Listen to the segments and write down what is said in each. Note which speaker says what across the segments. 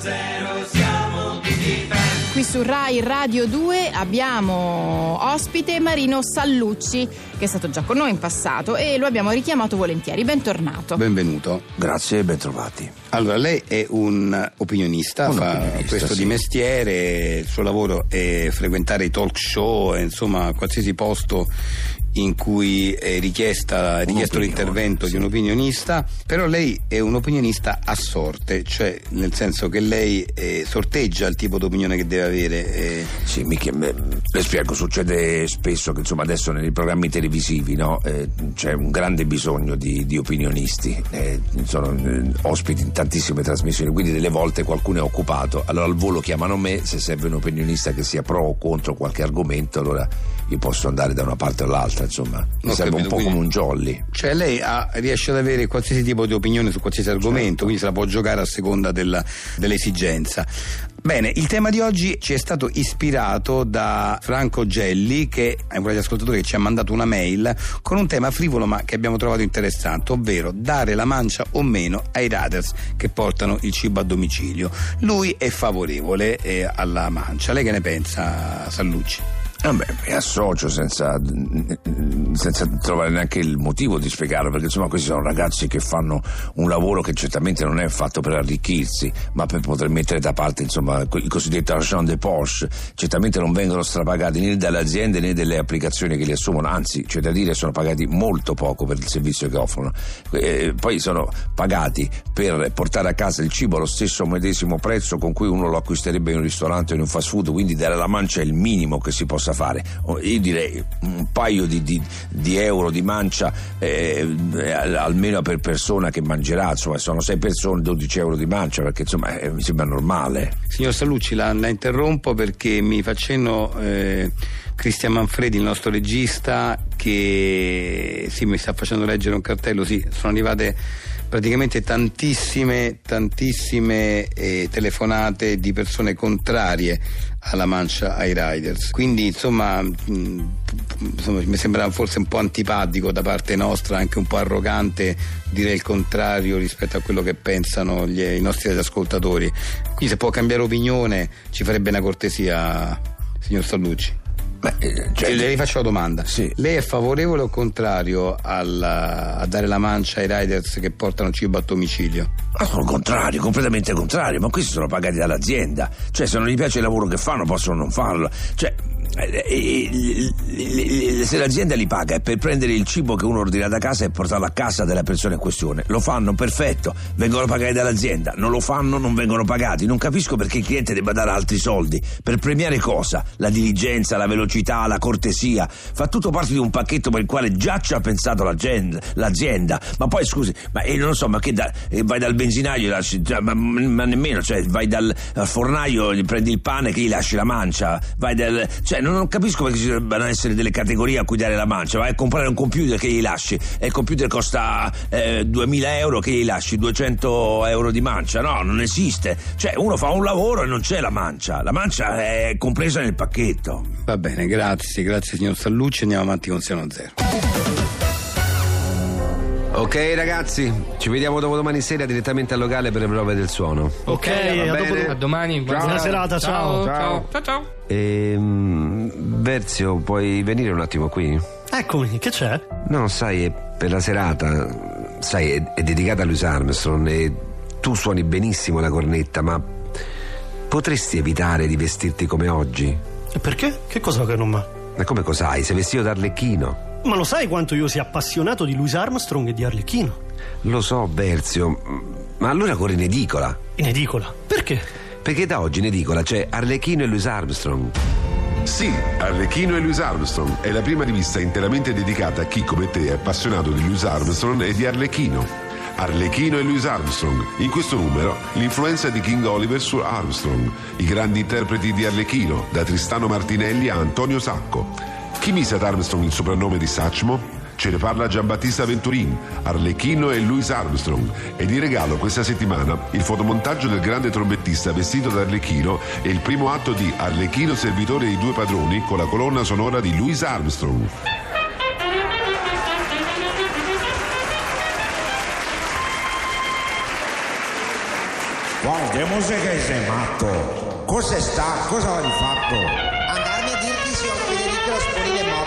Speaker 1: potatoes. Qui su Rai Radio 2 abbiamo ospite Marino Sallucci, che è stato già con noi in passato e lo abbiamo richiamato volentieri. Bentornato.
Speaker 2: Benvenuto.
Speaker 3: Grazie e bentrovati.
Speaker 2: Allora, lei è un opinionista,
Speaker 3: Un
Speaker 2: fa
Speaker 3: opinionista,
Speaker 2: questo
Speaker 3: sì.
Speaker 2: di mestiere, il suo lavoro è frequentare i talk show, e, insomma, qualsiasi posto in cui è richiesta, richiesto l'intervento
Speaker 3: sì.
Speaker 2: di un opinionista, però lei è un opinionista a sorte, cioè nel senso che lei eh, sorteggia il tipo di opinione che deve avere. Eh.
Speaker 3: Sì, mi chie- me- le spiego, succede spesso che insomma adesso nei programmi televisivi no, eh, c'è un grande bisogno di, di opinionisti, eh, sono eh, ospiti in tantissime trasmissioni, quindi delle volte qualcuno è occupato, allora al volo chiamano me, se serve un opinionista che sia pro o contro qualche argomento, allora io posso andare da una parte o l'altra, insomma, mi serve
Speaker 2: capito,
Speaker 3: un po'
Speaker 2: quindi-
Speaker 3: come un jolly.
Speaker 2: Cioè lei ha- riesce ad avere qualsiasi tipo di opinione su qualsiasi argomento, quindi se la può giocare a seconda della- dell'esigenza. Bene, il tema di oggi ci è stato ispirato da Franco Gelli, che è un radioascoltatore che ci ha mandato una mail con un tema frivolo ma che abbiamo trovato interessante, ovvero dare la mancia o meno ai riders che portano il cibo a domicilio. Lui è favorevole eh, alla mancia. Lei che ne pensa, Sallucci?
Speaker 3: Vabbè, mi associo senza, senza trovare neanche il motivo di spiegarlo, perché insomma questi sono ragazzi che fanno un lavoro che certamente non è fatto per arricchirsi, ma per poter mettere da parte insomma il cosiddetto argent de poche. Certamente non vengono strapagati né dalle aziende né dalle applicazioni che li assumono, anzi c'è da dire sono pagati molto poco per il servizio che offrono. Eh, poi sono pagati per portare a casa il cibo allo stesso medesimo prezzo con cui uno lo acquisterebbe in un ristorante o in un fast food, quindi dare la mancia è il minimo che si possa fare. Oh, Io direi un paio di, di- di euro di mancia eh, al- almeno per persona che mangerà, insomma sono 6 persone 12 euro di mancia perché insomma eh, mi sembra normale.
Speaker 2: Signor Sallucci, la, la interrompo perché mi fa cenno eh, Cristian Manfredi, il nostro regista, che sì, mi sta facendo leggere un cartello. Sì, sono arrivate praticamente tantissime, tantissime eh, telefonate di persone contrarie alla mancia ai riders. Quindi, insomma, mh, insomma, mi sembra forse un po' antipatico da parte nostra, anche un po' arrogante dire il contrario rispetto a quello che pensano gli- i nostri ascoltatori. Quindi se può cambiare opinione ci farebbe una cortesia, signor Sallucci.
Speaker 3: Beh, eh, cioè-
Speaker 2: le rifaccio la domanda.
Speaker 3: Sì.
Speaker 2: Lei è favorevole o contrario al- a dare la mancia ai riders che portano cibo a domicilio?
Speaker 3: Ma sono contrario, completamente contrario, ma questi sono pagati dall'azienda. Cioè, se non gli piace il lavoro che fanno, possono non farlo. Cioè, se l'azienda li paga è per prendere il cibo che uno ordina da casa e portarlo a casa della persona in questione. Lo fanno, perfetto, vengono pagati dall'azienda. Non lo fanno, non vengono pagati. Non capisco perché il cliente debba dare altri soldi. Per premiare cosa? La diligenza, la velocità, la cortesia. Fa tutto parte di un pacchetto per il quale già ci ha pensato l'azienda. Ma poi scusi, ma eh, non so, ma che da- eh, vai dal benzinaio, lasci, cioè, ma, ma nemmeno, cioè vai dal al fornaio, gli prendi il pane che gli lasci la mancia. Vai dal, cioè, non, non capisco perché ci debbano essere delle categorie a cui dare la mancia. Vai a comprare un computer che gli lasci e il computer costa eh, 2000 euro che gli lasci 200 euro di mancia. No, non esiste. Cioè, uno fa un lavoro e non c'è la mancia. La mancia è compresa nel pacchetto.
Speaker 2: Va bene, grazie, grazie signor Sallucci, andiamo avanti con Siano Zero.
Speaker 4: Ok ragazzi, ci vediamo dopo domani sera direttamente al locale per le prove del suono.
Speaker 5: Ok, a, dopo- a domani. buona
Speaker 4: Ciao.
Speaker 5: serata.
Speaker 6: serata, ciao.
Speaker 5: Ciao. ciao. ciao.
Speaker 4: Ehm, Verzio, puoi venire un attimo qui?
Speaker 6: Eccomi, che c'è?
Speaker 4: No, sai, è per la serata, sai, è, è dedicata a Louis Armstrong e tu suoni benissimo la cornetta, ma potresti evitare di vestirti come oggi?
Speaker 6: E perché? Che cosa che non va?
Speaker 4: Ma come cos'hai? Sei vestito da Arlecchino?
Speaker 6: Ma lo sai quanto io sia appassionato di Louis Armstrong e di Arlecchino?
Speaker 4: Lo so, Verzio, ma allora corri in edicola.
Speaker 6: In edicola. Perché?
Speaker 4: Perché da oggi in edicola c'è Arlecchino e Louis Armstrong.
Speaker 7: Sì, Arlecchino e Louis Armstrong è la prima rivista interamente dedicata a chi come te è appassionato di Louis Armstrong e di Arlecchino. Arlecchino e Louis Armstrong. In questo numero l'influenza di King Oliver su Armstrong, i grandi interpreti di Arlecchino, da Tristano Martinelli a Antonio Sacco. Chi mise ad Armstrong il soprannome di Sachmo? Ce ne parla Giambattista Venturin, Arlecchino e Louis Armstrong. E di regalo questa settimana il fotomontaggio del grande trombettista vestito da Arlecchino e il primo atto di Arlecchino servitore dei due padroni con la colonna sonora di Louis Armstrong.
Speaker 8: Wow.
Speaker 5: che sei matto. Cosa sta? Cosa hai fatto?
Speaker 8: Andarmi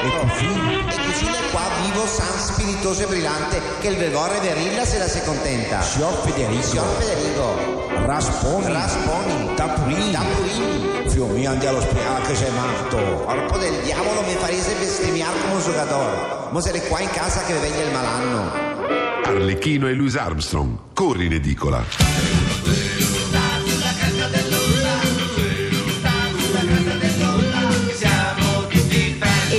Speaker 5: E così?
Speaker 8: E così è qua vivo, san, spiritoso e brillante, che il velvorre verilla se la si contenta.
Speaker 5: Signor Federico.
Speaker 8: Signor Federico.
Speaker 5: Rasponi.
Speaker 8: Rasponi.
Speaker 5: Tappurini.
Speaker 8: Tappurini.
Speaker 5: Figlio mio, andiamo all'ospedale che sei matto.
Speaker 8: Corpo del diavolo mi farese bestemmiare come un giocatore. Mo sarei qua in casa che venga il malanno.
Speaker 7: Arlecchino e Louis Armstrong. Corri in edicola.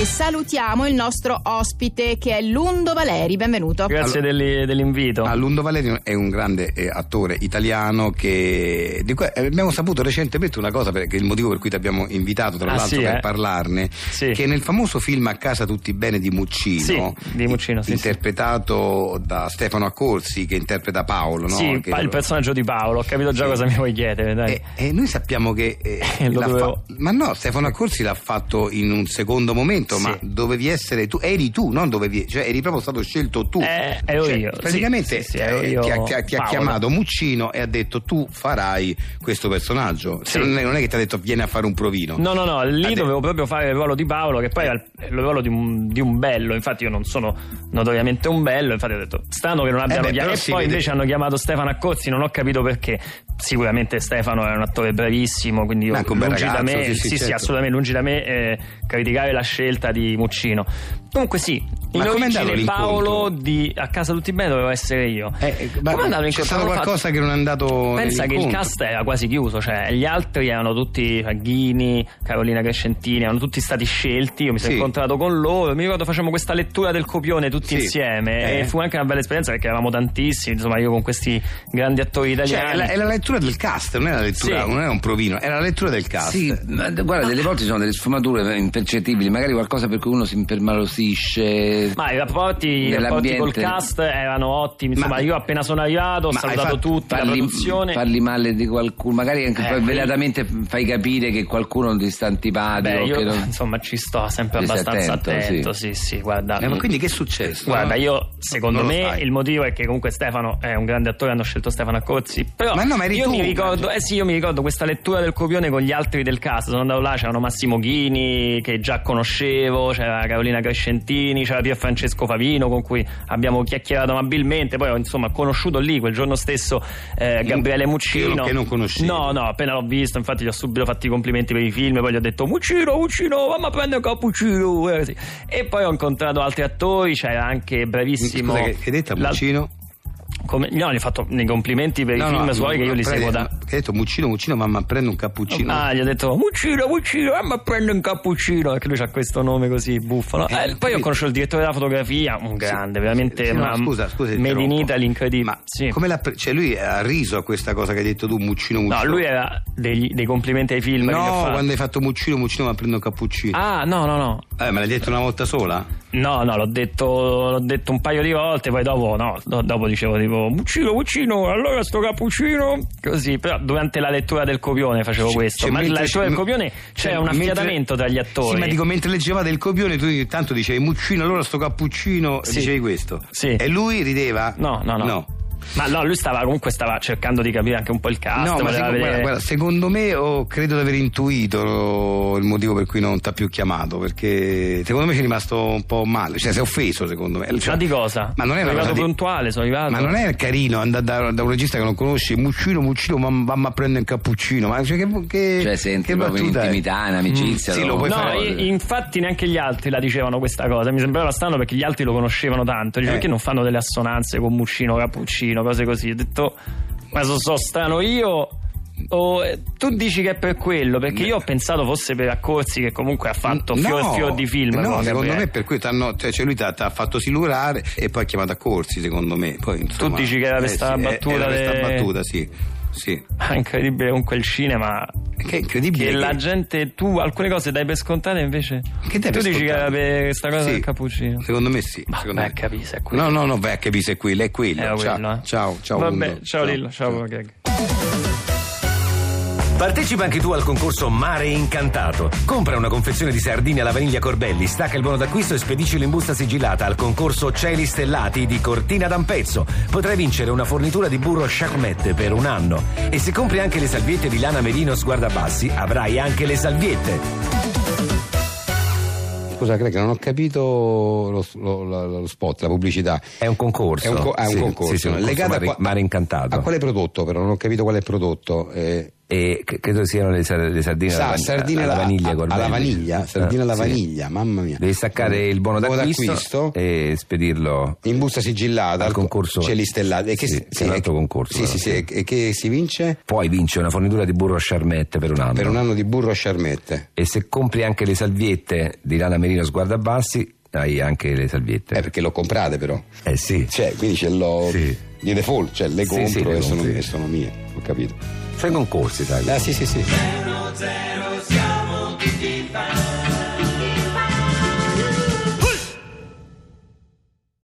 Speaker 1: E salutiamo il nostro ospite che è Lundo Valeri, benvenuto.
Speaker 9: Grazie dell'i- dell'invito.
Speaker 2: Ah, Lundo Valerio è un grande eh, attore italiano che di cui eh, abbiamo saputo recentemente una cosa perché il motivo per cui ti abbiamo invitato tra
Speaker 9: Ah,
Speaker 2: l'altro
Speaker 9: sì,
Speaker 2: per
Speaker 9: eh?
Speaker 2: parlarne
Speaker 9: Sì.
Speaker 2: che nel famoso film A casa tutti bene di Muccino
Speaker 9: Sì, di Muccino, sì, sì.
Speaker 2: interpretato da Stefano Accorsi che interpreta Paolo no?
Speaker 9: Sì,
Speaker 2: Che-
Speaker 9: il personaggio di Paolo, ho capito già
Speaker 2: Sì.
Speaker 9: cosa mi vuoi chiedere, dai.
Speaker 2: E, e noi sappiamo che eh,
Speaker 9: Lo
Speaker 2: fa- ma no, Stefano Accorsi l'ha fatto in un secondo momento,
Speaker 9: Sì.
Speaker 2: ma dovevi essere tu, eri tu, non dovevi, cioè eri proprio stato scelto tu.
Speaker 9: Eh, ero
Speaker 2: Cioè,
Speaker 9: io,
Speaker 2: Praticamente
Speaker 9: sì, sì, ero
Speaker 2: eh,
Speaker 9: io,
Speaker 2: ti ha, ti ha- chiamato Muccino e ha detto tu farai questo personaggio. Cioè, non, è, non è che ti ha detto vieni a fare un provino.
Speaker 9: No, no, no, lì
Speaker 2: Ha detto-
Speaker 9: dovevo proprio fare il ruolo di Paolo, che poi era il, ruolo di un, di un bello. Infatti, io non sono notoriamente un bello. Infatti, ho detto strano che non abbiano
Speaker 2: beh,
Speaker 9: chiamato. E poi
Speaker 2: vede-
Speaker 9: invece hanno chiamato Stefano Accozzi, non ho capito perché. Sicuramente Stefano è un attore bravissimo, quindi io, lungi da
Speaker 2: ragazzo,
Speaker 9: me,
Speaker 2: sì, sì,
Speaker 9: sì,
Speaker 2: certo.
Speaker 9: assolutamente lungi da me eh, criticare la scelta di Muccino. Comunque sì, in
Speaker 2: Ma
Speaker 9: origine? Paolo di A casa tutti bene dovevo essere io.
Speaker 2: Eh, ma
Speaker 9: Com'è andato
Speaker 2: c'è stato qualcosa
Speaker 9: fatto-
Speaker 2: che non è andato
Speaker 9: Pensa che il cast era quasi chiuso, cioè gli altri erano tutti Faghini, Carolina Crescentini, erano tutti stati scelti. Io mi sono
Speaker 2: Sì.
Speaker 9: incontrato con loro. Mi ricordo facciamo questa lettura del copione tutti
Speaker 2: Sì.
Speaker 9: insieme.
Speaker 2: Eh.
Speaker 9: E fu anche una bella esperienza perché eravamo tantissimi. Insomma, io con questi grandi attori
Speaker 2: Cioè,
Speaker 9: italiani.
Speaker 2: è la, è la lettura del cast, non è la lettura,
Speaker 9: Sì.
Speaker 2: non è un provino, è la lettura del cast.
Speaker 3: Sì, ma guarda, delle volte ci sono delle sfumature impercettibili, magari qualcosa per cui uno si impermalosisce.
Speaker 9: Ma i rapporti, i rapporti col cast erano ottimi. Insomma,
Speaker 2: Ma-
Speaker 9: io appena sono arrivato ho salutato tutti, la
Speaker 3: Parli,
Speaker 9: produzione.
Speaker 3: parli male di qualcuno, magari anche
Speaker 9: Eh,
Speaker 3: poi velatamente fai capire che qualcuno ti sta antipatico.
Speaker 9: Beh, io
Speaker 3: che non-
Speaker 9: insomma ci sto sempre
Speaker 3: Ci
Speaker 9: abbastanza
Speaker 3: attento,
Speaker 9: attento. Sì, sì, guarda.
Speaker 2: Eh, ma quindi che è successo?
Speaker 9: Guarda, io secondo me
Speaker 2: sai.
Speaker 9: il motivo è che comunque Stefano è un grande attore, hanno scelto Stefano Accozzi. Però
Speaker 2: Ma no, ma eri
Speaker 9: io mi ricordo, eh sì, io mi ricordo questa lettura del copione con gli altri del cast. Sono andato là, c'erano Massimo Ghini, che già conoscevo, c'era Carolina Crescentini, c'era Pier Francesco Favino, con cui abbiamo chiacchierato amabilmente. Poi ho insomma conosciuto lì quel giorno stesso eh, Gabriele Muccino.
Speaker 2: Che non- conoscevi.
Speaker 9: No, no, appena l'ho visto, infatti gli ho subito fatto i complimenti per i film, poi gli ho detto Muccino, Muccino, mamma prende un cappuccino. E poi ho incontrato altri attori, c'era anche bravissimo.
Speaker 2: Scusa, che, hai detto a Muccino?
Speaker 9: Come- no, gli ho fatto nei complimenti per i film suoi che io li
Speaker 2: prendi-
Speaker 9: seguo da.
Speaker 2: Che hai detto Muccino, Muccino, mamma prende un cappuccino.
Speaker 9: Ah, gli ho detto Muccino, Muccino, mamma prende un cappuccino perché lui ha questo nome così buffo. no?
Speaker 2: Eh,
Speaker 9: Eh, poi ho conosciuto il direttore della fotografia, un grande, veramente
Speaker 2: Sì, no,
Speaker 9: una
Speaker 2: scusa, scusa,
Speaker 9: made in. Italy incredibile.
Speaker 2: Ma
Speaker 9: Sì.
Speaker 2: come l'ha pre- cioè lui ha riso a questa cosa che hai detto tu, Muccino, Muccino.
Speaker 9: No, lui era degli- dei complimenti ai film.
Speaker 2: No, quando hai fatto Muccino, Muccino, ma prendo un cappuccino.
Speaker 9: Ah, no, no, no.
Speaker 2: Eh, me l'hai detto una volta sola?
Speaker 9: No, no, l'ho detto, l'ho detto un paio di volte, poi dopo, no, do- dopo dicevo tipo Muccino, Muccino, allora sto cappuccino. Così, però durante la lettura del copione facevo
Speaker 2: Cioè,
Speaker 9: questo.
Speaker 2: cioè,
Speaker 9: ma
Speaker 2: mentre-
Speaker 9: la lettura del copione
Speaker 2: cioè,
Speaker 9: c'era un
Speaker 2: mentre-
Speaker 9: affiatamento tra gli attori.
Speaker 2: Sì, ma dico, mentre leggevate il copione, tu ogni tanto dicevi Muccino, allora sto cappuccino,
Speaker 9: Sì.
Speaker 2: dicevi questo.
Speaker 9: Sì.
Speaker 2: E lui rideva?
Speaker 9: No, no, no. Ma no, lui stava comunque stava cercando di capire anche un po' il cast.
Speaker 2: No, ma secondo,
Speaker 9: vedere-
Speaker 2: guarda, guarda, secondo me oh, credo di aver intuito il motivo per cui non ti ha più chiamato, perché secondo me ci è rimasto un po' male, cioè si è offeso secondo me. Cioè,
Speaker 9: ma di cosa?
Speaker 2: Ma non è
Speaker 9: arrivato
Speaker 2: di-
Speaker 9: puntuale, sono arrivato.
Speaker 2: Ma non è carino andare da, da un regista che non conosci, Muccino, Muccino, ma vamma a prendere un cappuccino, ma cioè, che, che,
Speaker 3: Cioè, senti
Speaker 2: che
Speaker 3: proprio intimità, in amicizia.
Speaker 2: Sì,
Speaker 3: no?
Speaker 2: lo puoi
Speaker 9: No,
Speaker 2: fare.
Speaker 9: i- infatti neanche gli altri la dicevano questa cosa. Mi sembrava strano perché gli altri lo conoscevano tanto. Dice,
Speaker 2: Eh.
Speaker 9: perché non fanno delle assonanze con Muccino, Cappuccino, cose così? Ho detto, ma so, so strano io. O, eh, tu dici che è per quello, perché io ho pensato fosse per Accorsi che comunque ha fatto fior
Speaker 2: No,
Speaker 9: fior di film.
Speaker 2: No,
Speaker 9: con
Speaker 2: secondo me per cui cioè, cioè lui ti ha fatto silurare e poi ha chiamato a corsi, secondo me. Poi, insomma,
Speaker 9: dici che era
Speaker 2: eh,
Speaker 9: questa
Speaker 2: eh,
Speaker 9: battuta
Speaker 2: Era questa
Speaker 9: de-
Speaker 2: battuta, sì. Sì.
Speaker 9: Ah, incredibile con quel cinema.
Speaker 2: Che è incredibile.
Speaker 9: Che
Speaker 2: che-
Speaker 9: la gente, tu alcune cose dai per scontate invece.
Speaker 2: Che dai
Speaker 9: tu
Speaker 2: per
Speaker 9: dici che era
Speaker 2: scontate?
Speaker 9: per questa cosa
Speaker 2: Sì,
Speaker 9: del cappuccino.
Speaker 2: Secondo me sì.
Speaker 9: Ma
Speaker 2: secondo
Speaker 9: vai a
Speaker 2: me.
Speaker 9: capire se è quello.
Speaker 2: No, no, no, vai a capire se è quello, è quello.
Speaker 9: Era
Speaker 2: ciao,
Speaker 9: quello, eh.
Speaker 2: ciao, ciao.
Speaker 9: Vabbè,
Speaker 2: Undo.
Speaker 9: ciao, Lillo, ciao, Gag.
Speaker 3: Partecipa anche tu al concorso Mare Incantato. Compra una confezione di sardine alla vaniglia Corbelli, stacca il buono d'acquisto e spedicelo in busta sigillata al concorso Cieli Stellati di Cortina d'Ampezzo. Potrai vincere una fornitura di burro Charmette per un anno. E se compri anche le salviette di lana merino sguardabassi, avrai anche le salviette.
Speaker 2: Scusa, Greg, non ho capito lo, lo- lo- lo spot, la pubblicità.
Speaker 3: È un concorso.
Speaker 2: È un, co- ah, è un
Speaker 3: Sì,
Speaker 2: concorso.
Speaker 3: sì, sì, un
Speaker 2: Legato a
Speaker 3: mare-
Speaker 2: qua-
Speaker 3: mare incantato.
Speaker 2: A quale prodotto, però? Non ho capito quale prodotto. Eh,
Speaker 3: E credo siano le, sar- le sardine
Speaker 2: sa-
Speaker 3: alla,
Speaker 2: sardine
Speaker 3: alla
Speaker 2: alla-
Speaker 3: vaniglia
Speaker 2: a- alla vaniglia, sardine
Speaker 3: Ah,
Speaker 2: alla
Speaker 3: sì.
Speaker 2: vaniglia, mamma mia.
Speaker 3: Devi staccare il buono d'acquisto, e spedirlo
Speaker 2: in busta sigillata
Speaker 3: al
Speaker 2: al co-
Speaker 3: concorso
Speaker 2: cieli stellati. E che,
Speaker 3: Sì,
Speaker 2: sì,
Speaker 3: è un altro concorso.
Speaker 2: Sì, sì, sì, e- che si vince?
Speaker 3: Poi vince una fornitura di burro Charmette per un anno.
Speaker 2: Per un anno di burro a sciarmette.
Speaker 3: E se compri anche le salviette di lana merino sguardabassi, hai anche le salviette.
Speaker 2: Eh, perché l'ho comprate però.
Speaker 3: Eh sì.
Speaker 2: Cioè, quindi ce l'ho
Speaker 3: Sì.
Speaker 2: di default, cioè le compro e, sono, e sono mie, ho capito.
Speaker 3: Sono i concorsi, sai.
Speaker 2: Ah, sì, sì, sì.